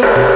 Yeah.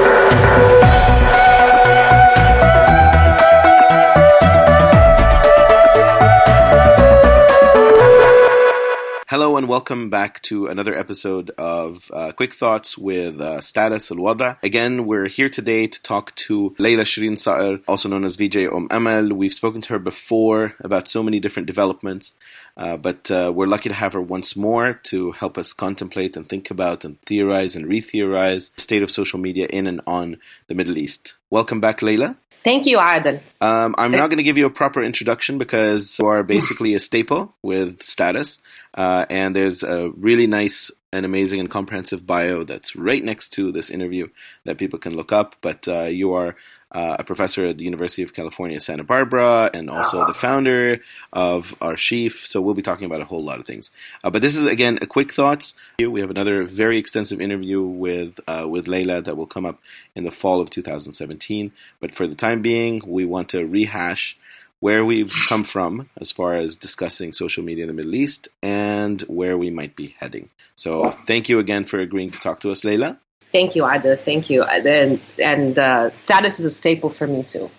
And welcome back to another episode of uh, Quick Thoughts with uh, Status Al Wada. Again, we're here today to talk to Laila Shereen Sakr, also known as VJ Om Amal. We've spoken to her before about so many different developments, uh, but uh, we're lucky to have her once more to help us contemplate and think about and theorize and re theorize the state of social media in and on the Middle East. Welcome back, Laila. Thank you, Adel. Um, I'm not going to give you a proper introduction because you are basically a staple with status, uh, and there's a really nice and amazing and comprehensive bio that's right next to this interview that people can look up. But uh, you are uh, a professor at the University of California, Santa Barbara, and also the founder of R-Shief. So we'll be talking about a whole lot of things. Uh, but this is again a quick thoughts. We have another very extensive interview with uh, with Laila that will come up in the fall of 2017. But for the time being, we want to rehash where we've come from as far as discussing social media in the Middle East and where we might be heading. So thank you again for agreeing to talk to us, Laila. Thank you, Ada. Thank you. And, and uh, status is a staple for me too.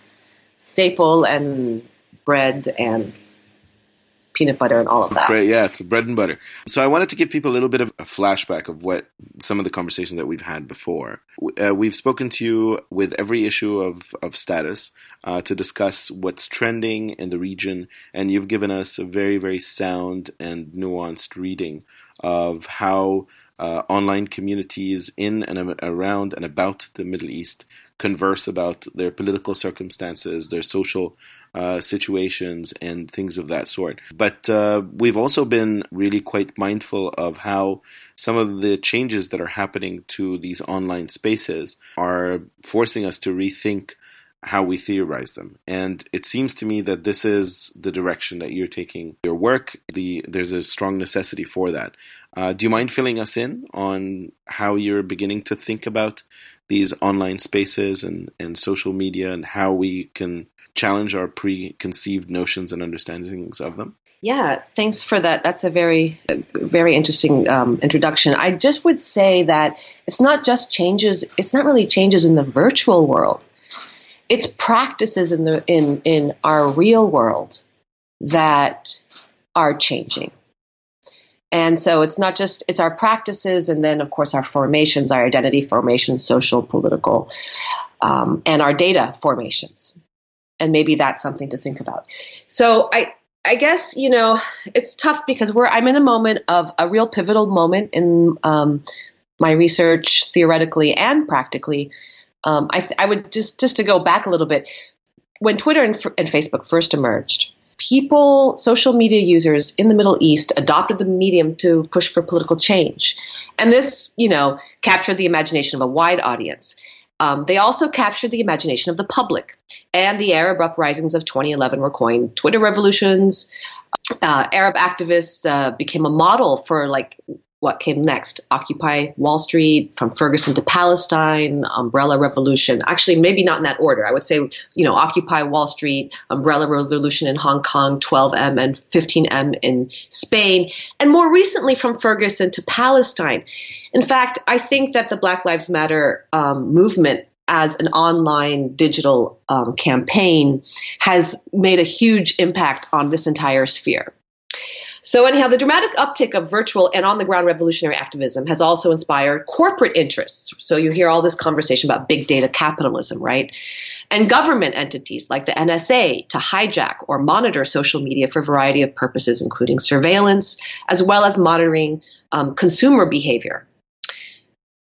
Staple and bread and peanut butter and all of that. Great, yeah, it's bread and butter. So I wanted to give people a little bit of a flashback of what some of the conversations that we've had before. Uh, we've spoken to you with every issue of of status uh, to discuss what's trending in the region, and you've given us a very very sound and nuanced reading of how uh, online communities in and around and about the Middle East converse about their political circumstances, their social uh, situations, and things of that sort. But uh, we've also been really quite mindful of how some of the changes that are happening to these online spaces are forcing us to rethink how we theorize them. And it seems to me that this is the direction that you're taking your work. The, there's a strong necessity for that. Uh, do you mind filling us in on how you're beginning to think about these online spaces and, and social media and how we can challenge our preconceived notions and understandings of them? Yeah, thanks for that. That's a very, very interesting um, introduction. I just would say that it's not just changes. It's not really changes in the virtual world it's practices in the in in our real world that are changing. And so it's not just it's our practices and then of course our formations our identity formations social political um, and our data formations. And maybe that's something to think about. So i i guess you know it's tough because we're i'm in a moment of a real pivotal moment in um, my research theoretically and practically um, I, I, would just just to go back a little bit when Twitter and, and Facebook first emerged. People, social media users in the Middle East adopted the medium to push for political change. And this, you know, captured the imagination of a wide audience. Um, they also captured the imagination of the public. And the Arab uprisings of 2011 were coined Twitter revolutions. Uh, Arab activists uh, became a model for like what came next Occupy Wall Street, from Ferguson to Palestine, Umbrella Revolution. Actually, maybe not in that order. I would say, you know, Occupy Wall Street, Umbrella Revolution in Hong Kong, 12M and 15M in Spain, and more recently from Ferguson to Palestine. In fact, I think that the Black Lives Matter um, movement as an online digital um, campaign has made a huge impact on this entire sphere. So, anyhow, the dramatic uptick of virtual and on the ground revolutionary activism has also inspired corporate interests. So, you hear all this conversation about big data capitalism, right? And government entities like the NSA to hijack or monitor social media for a variety of purposes, including surveillance, as well as monitoring um, consumer behavior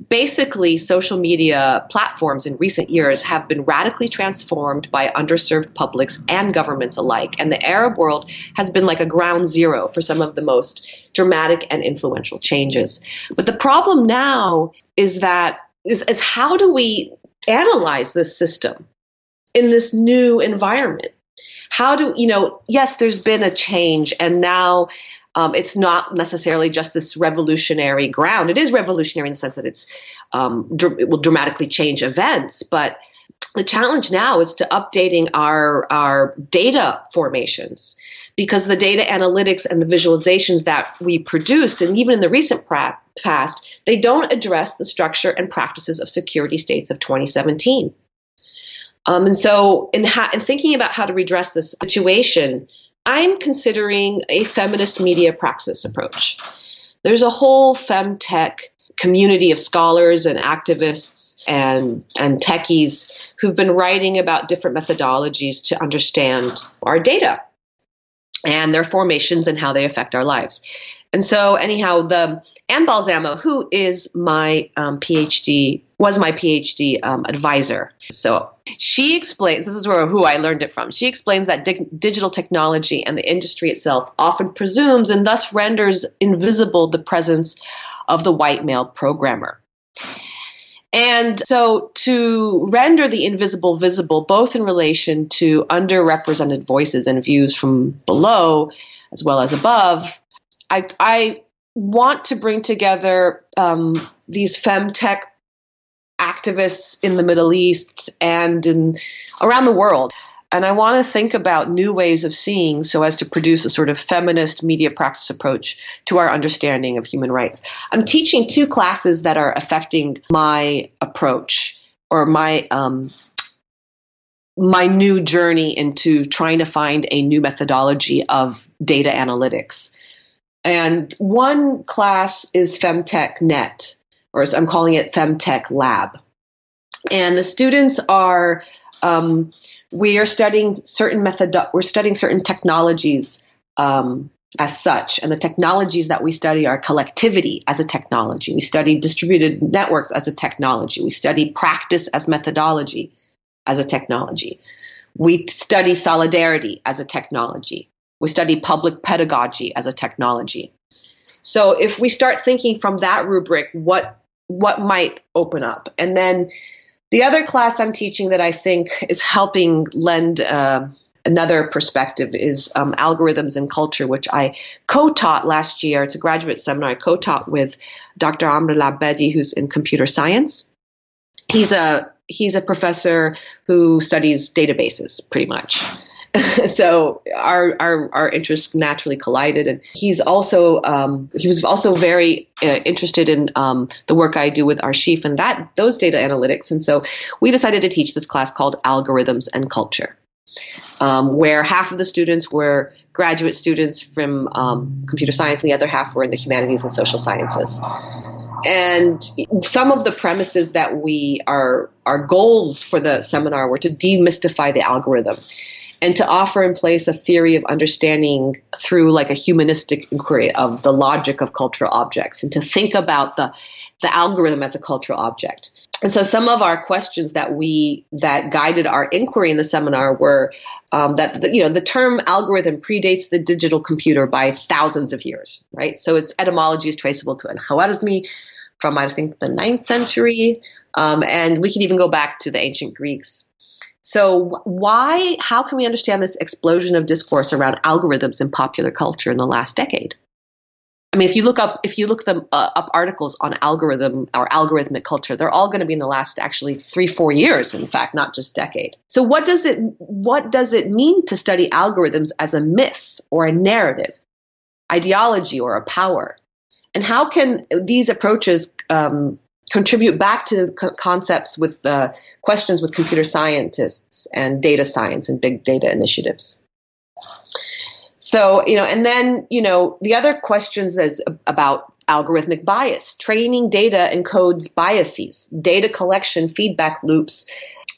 basically social media platforms in recent years have been radically transformed by underserved publics and governments alike. And the arab world has been like a ground zero for some of the most dramatic and influential changes. But the problem now is that is, is how do we analyze this system in this new environment? How do you know yes there's been a change and now um, it's not necessarily just this revolutionary ground. It is revolutionary in the sense that it's um, dr- it will dramatically change events, but the challenge now is to updating our our data formations because the data analytics and the visualizations that we produced and even in the recent pra- past, they don't address the structure and practices of security states of 2017. Um, and so, in, ha- in thinking about how to redress this situation, I'm considering a feminist media praxis approach. There's a whole femtech community of scholars and activists and, and techies who've been writing about different methodologies to understand our data and their formations and how they affect our lives. And so, anyhow, the Anne Balsamo, who is my um, PhD, was my PhD um, advisor. So she explains. This is where who I learned it from. She explains that di- digital technology and the industry itself often presumes and thus renders invisible the presence of the white male programmer. And so to render the invisible visible, both in relation to underrepresented voices and views from below as well as above, I, I want to bring together um, these femtech activists in the Middle East and in, around the world. And I want to think about new ways of seeing so as to produce a sort of feminist media practice approach to our understanding of human rights. I'm teaching two classes that are affecting my approach or my um, my new journey into trying to find a new methodology of data analytics. And one class is Femtech Net, or I'm calling it Femtech Lab. And the students are, um, we are studying certain method, we're studying certain technologies um, as such. And the technologies that we study are collectivity as a technology. We study distributed networks as a technology. We study practice as methodology as a technology. We study solidarity as a technology. We study public pedagogy as a technology. So if we start thinking from that rubric, what what might open up, and then the other class I'm teaching that I think is helping lend uh, another perspective is um, algorithms and culture, which I co-taught last year. It's a graduate seminar I co-taught with Dr. Amr El Abbadi, who's in computer science. He's a he's a professor who studies databases, pretty much. so our, our our interests naturally collided, and he's also um, he was also very uh, interested in um, the work I do with R-Shief and that those data analytics, and so we decided to teach this class called Algorithms and Culture, um, where half of the students were graduate students from um, computer science, and the other half were in the humanities and social sciences. And some of the premises that we are our goals for the seminar were to demystify the algorithm and to offer in place a theory of understanding through like a humanistic inquiry of the logic of cultural objects and to think about the the algorithm as a cultural object. And so some of our questions that we that guided our inquiry in the seminar were um, that the, you know the term algorithm predates the digital computer by thousands of years, right? So its etymology is traceable to al-Khwarizmi from I think the ninth century, um, and we can even go back to the ancient Greeks. So why, how can we understand this explosion of discourse around algorithms in popular culture in the last decade? I mean, if you look up, if you look them uh, up articles on algorithm or algorithmic culture, they're all going to be in the last actually three, four years. In fact, not just decade. So what does it, what does it mean to study algorithms as a myth or a narrative, ideology or a power? And how can these approaches um, contribute back to co- concepts with uh, questions with computer scientists and data science and big data initiatives. So, you know, and then, you know, the other questions is about algorithmic bias. Training data encodes biases, data collection, feedback loops,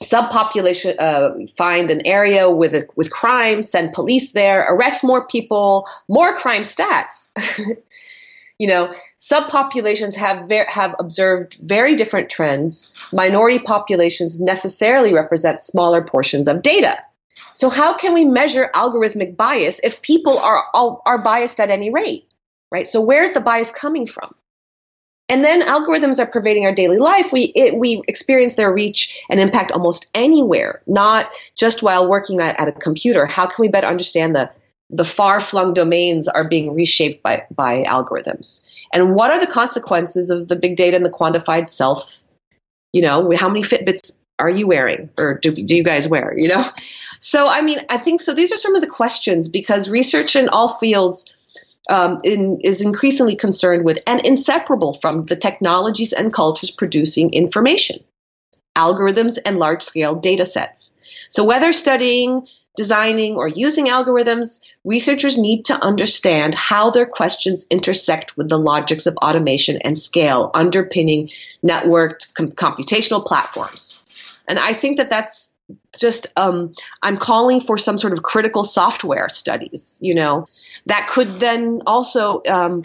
subpopulation, uh, find an area with a, with crime, send police there, arrest more people, more crime stats. you know, subpopulations have ver- have observed very different trends. Minority populations necessarily represent smaller portions of data. So how can we measure algorithmic bias if people are are biased at any rate, right? So where's the bias coming from? And then algorithms are pervading our daily life. We it, we experience their reach and impact almost anywhere, not just while working at, at a computer. How can we better understand the the far flung domains are being reshaped by, by algorithms. And what are the consequences of the big data and the quantified self? You know, how many Fitbits are you wearing or do, do you guys wear? You know? So, I mean, I think so. These are some of the questions because research in all fields um, in, is increasingly concerned with and inseparable from the technologies and cultures producing information, algorithms, and large scale data sets. So, whether studying, designing, or using algorithms, researchers need to understand how their questions intersect with the logics of automation and scale underpinning networked com- computational platforms. And I think that that's just um, I'm calling for some sort of critical software studies, you know, that could then also um,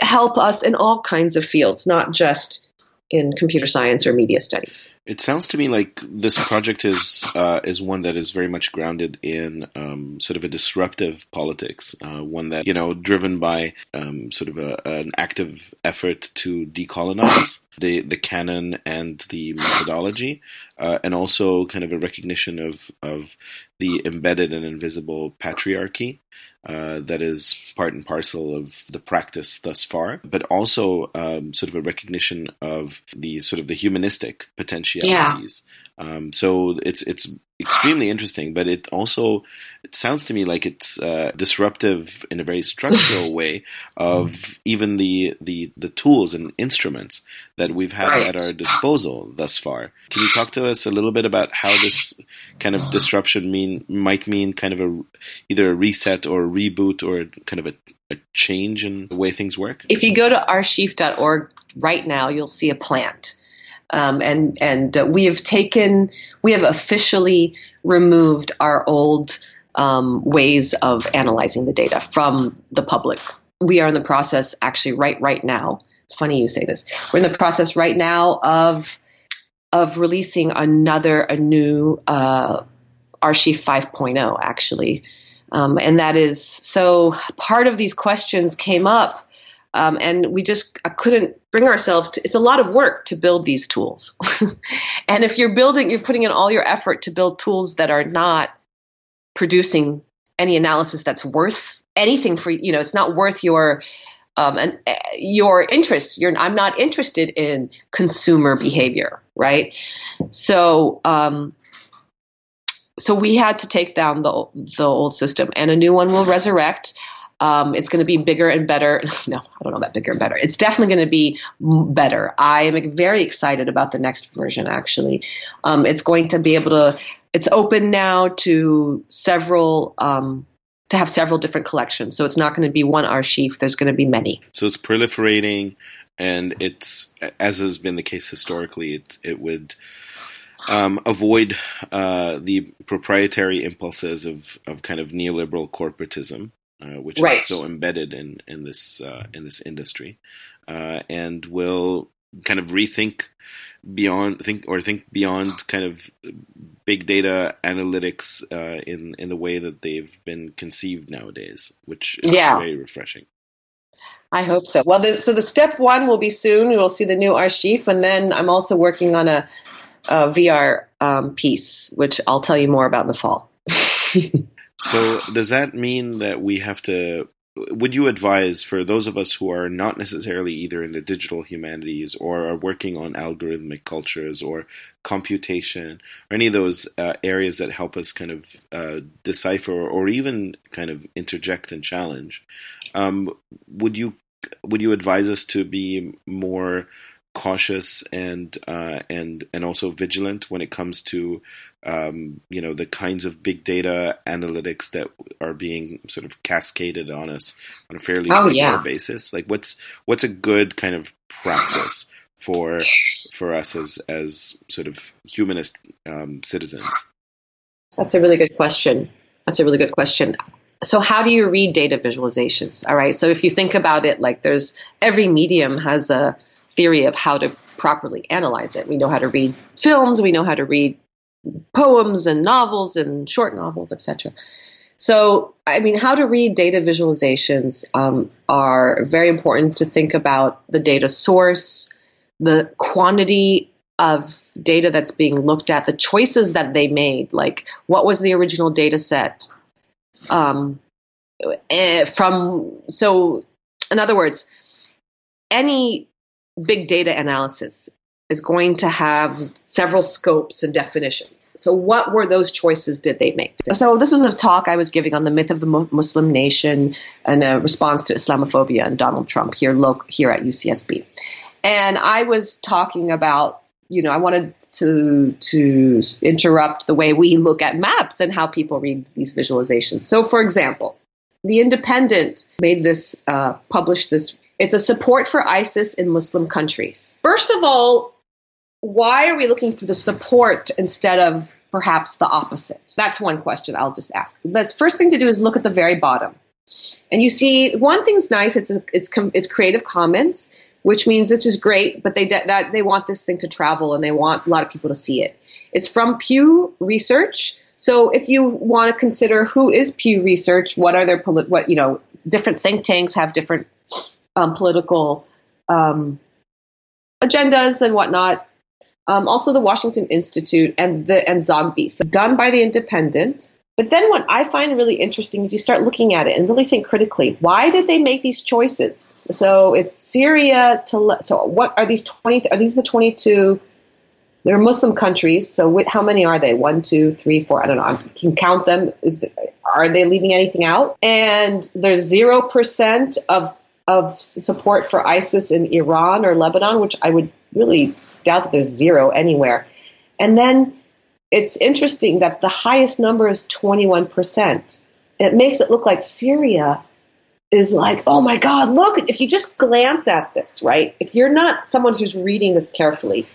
help us in all kinds of fields, not just in computer science or media studies. It sounds to me like this project is uh, is one that is very much grounded in um, sort of a disruptive politics, uh, one that you know driven by um, sort of a, an active effort to decolonize the the canon and the methodology, uh, and also kind of a recognition of of the embedded and invisible patriarchy uh, that is part and parcel of the practice thus far, but also um, sort of a recognition of the sort of the humanistic potentialities. Yeah. Um, so it's it's extremely interesting, but it also it sounds to me like it's uh, disruptive in a very structural way of even the, the the tools and instruments that we've had right. at our disposal thus far. Can you talk to us a little bit about how this kind of disruption mean might mean kind of a either a reset or a reboot or kind of a, a change in the way things work? If you go to r-shief.org right now, you'll see a plant um, and and uh, we have taken, we have officially removed our old um, ways of analyzing the data from the public. We are in the process, actually, right right now. It's funny you say this. We're in the process right now of of releasing another, a new uh, R-Shief 5.0, actually. Um, and that is so part of these questions came up um, and we just couldn't bring ourselves to it's a lot of work to build these tools. And if you're building you're putting in all your effort to build tools that are not producing any analysis that's worth anything for you know it's not worth your um, and uh, your interests you're i'm not interested in consumer behavior right? So um, so we had to take down the the old system and a new one will resurrect um, it's going to be bigger and better. No, I don't know about bigger and better. It's definitely going to be better. I am very excited about the next version, actually. Um, it's going to be able to, it's open now to several, um, to have several different collections. So it's not going to be one archive, there's going to be many. So it's proliferating, and it's, as has been the case historically, it, it would. Um, avoid uh, the proprietary impulses of, of kind of neoliberal corporatism uh, which right. is so embedded in in this uh, in this industry, uh, and will kind of rethink beyond think or think beyond kind of big data analytics uh, in in the way that they've been conceived nowadays, which is yeah. very refreshing. I hope so. Well, the, so the step one will be soon. We will see the new archive, and then I'm also working on a, a VR um, piece, which I'll tell you more about in the fall. So does that mean that we have to? Would you advise for those of us who are not necessarily either in the digital humanities or are working on algorithmic cultures or computation or any of those uh, areas that help us kind of uh, decipher or even kind of interject and challenge? Um, would you would you advise us to be more cautious and uh, and and also vigilant when it comes to um, you know the kinds of big data analytics that are being sort of cascaded on us on a fairly oh, regular yeah. basis. Like what's what's a good kind of practice for for us as as sort of humanist um, citizens? That's a really good question. That's a really good question. So how do you read data visualizations? All right. So if you think about it, like there's every medium has a theory of how to properly analyze it. We know how to read films. We know how to read poems and novels and short novels, etc. So, I mean, how to read data visualizations um, are very important to think about the data source, the quantity of data that's being looked at, the choices that they made, like what was the original data set. Um, eh, from so, in other words, any big data analysis is going to have several scopes and definitions. So, what were those choices did they make? So, this was a talk I was giving on the myth of the Muslim nation and a response to Islamophobia and Donald Trump here, here at UCSB. And I was talking about, you know, I wanted to to interrupt the way we look at maps and how people read these visualizations. So, for example, the Independent made this, uh, published this. It's a support for ISIS in Muslim countries. First of all, why are we looking for the support instead of perhaps the opposite? That's one question I'll just ask. The first thing to do is look at the very bottom. And you see, one thing's nice, it's, it's, it's Creative Commons, which means it's just great, but they, that, they want this thing to travel and they want a lot of people to see it. It's from Pew Research. So if you want to consider who is Pew Research, what are their, what, you know, different think tanks have different um, political um, agendas and whatnot um, also the Washington Institute and the and Zogby, so done by the Independent. But then what I find really interesting is you start looking at it and really think critically. Why did they make these choices? So it's Syria to so what are these twenty? Are these the twenty two? They're Muslim countries. So how many are they? One, two, three, four. I don't know. I can count them. Is are they leaving anything out? And there's zero percent of of support for ISIS in Iran or Lebanon, which I would really doubt that there's zero anywhere. And then it's interesting that the highest number is 21%. It makes it look like Syria is like, oh my God, look, if you just glance at this, right? If you're not someone who's reading this carefully,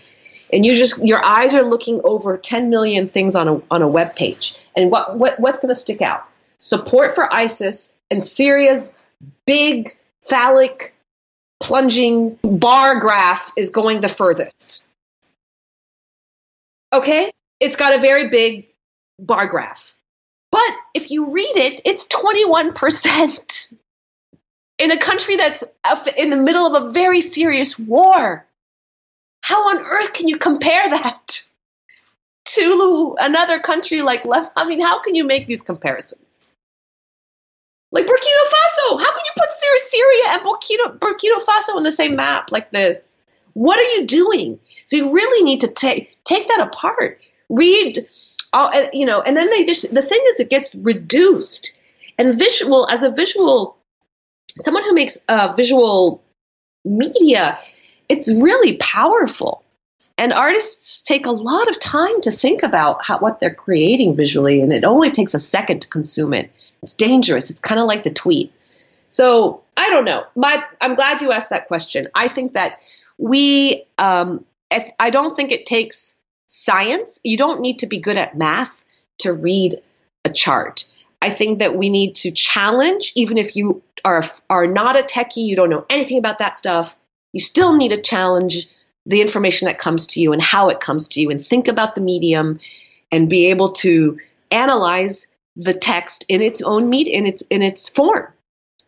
and you just your eyes are looking over 10 million things on a on a web page, and what, what what's going to stick out? Support for ISIS and Syria's big phallic plunging bar graph is going the furthest. Okay? It's got a very big bar graph. But if you read it, it's 21% in a country that's in the middle of a very serious war. How on earth can you compare that to another country like Lebanon? I mean, how can you make these comparisons? Like Burkina Faso, how can you put Syria and Burkina, Burkina Faso on the same map like this? What are you doing? So you really need to take take that apart. Read, all, uh, you know, and then they just the thing is it gets reduced and visual as a visual someone who makes uh, visual media. It's really powerful. And artists take a lot of time to think about how, what they're creating visually, and it only takes a second to consume it. It's dangerous. It's kind of like the tweet. So I don't know. My, I'm glad you asked that question. I think that we, um, I don't think it takes science. You don't need to be good at math to read a chart. I think that we need to challenge, even if you are are not a techie, you don't know anything about that stuff. You still need to challenge the information that comes to you and how it comes to you, and think about the medium, and be able to analyze the text in its own meat in its in its form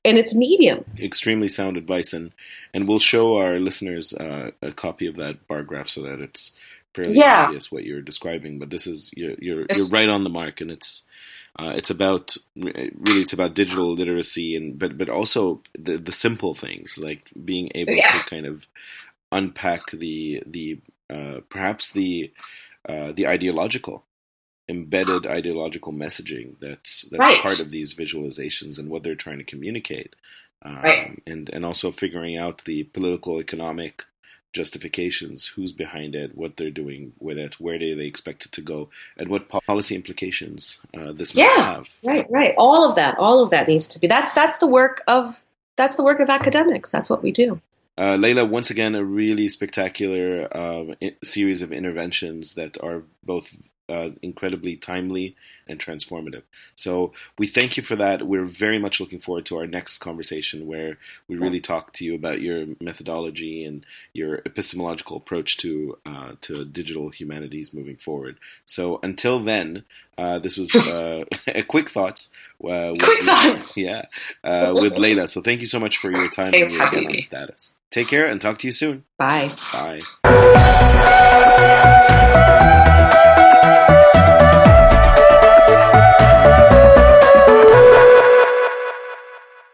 in its medium. Extremely sound advice, and and we'll show our listeners uh, a copy of that bar graph so that it's fairly yeah. obvious what you're describing. But this is you're you're, you're right on the mark, and it's. Uh, it's about really it's about digital literacy and but but also the the simple things like being able yeah. to kind of unpack the the uh, perhaps the uh, the ideological embedded ideological messaging that's that's right. part of these visualizations and what they're trying to communicate um, right. and and also figuring out the political economic justifications who's behind it what they're doing with it where do they expect it to go and what policy implications uh, this might have. Right right. All of that all of that needs to be that's that's the work of that's the work of academics. That's what we do. Uh, Laila, once again, a really spectacular uh, series of interventions that are both uh, incredibly timely and transformative. So we thank you for that. We're very much looking forward to our next conversation where we really talk to you about your methodology and your epistemological approach to uh, to digital humanities moving forward. So until then, uh, this was uh, a quick thoughts. Uh, with, quick thoughts, yeah, uh, with Laila. So thank you so much for your time and your again on status. Take care and talk to you soon. Bye. Bye.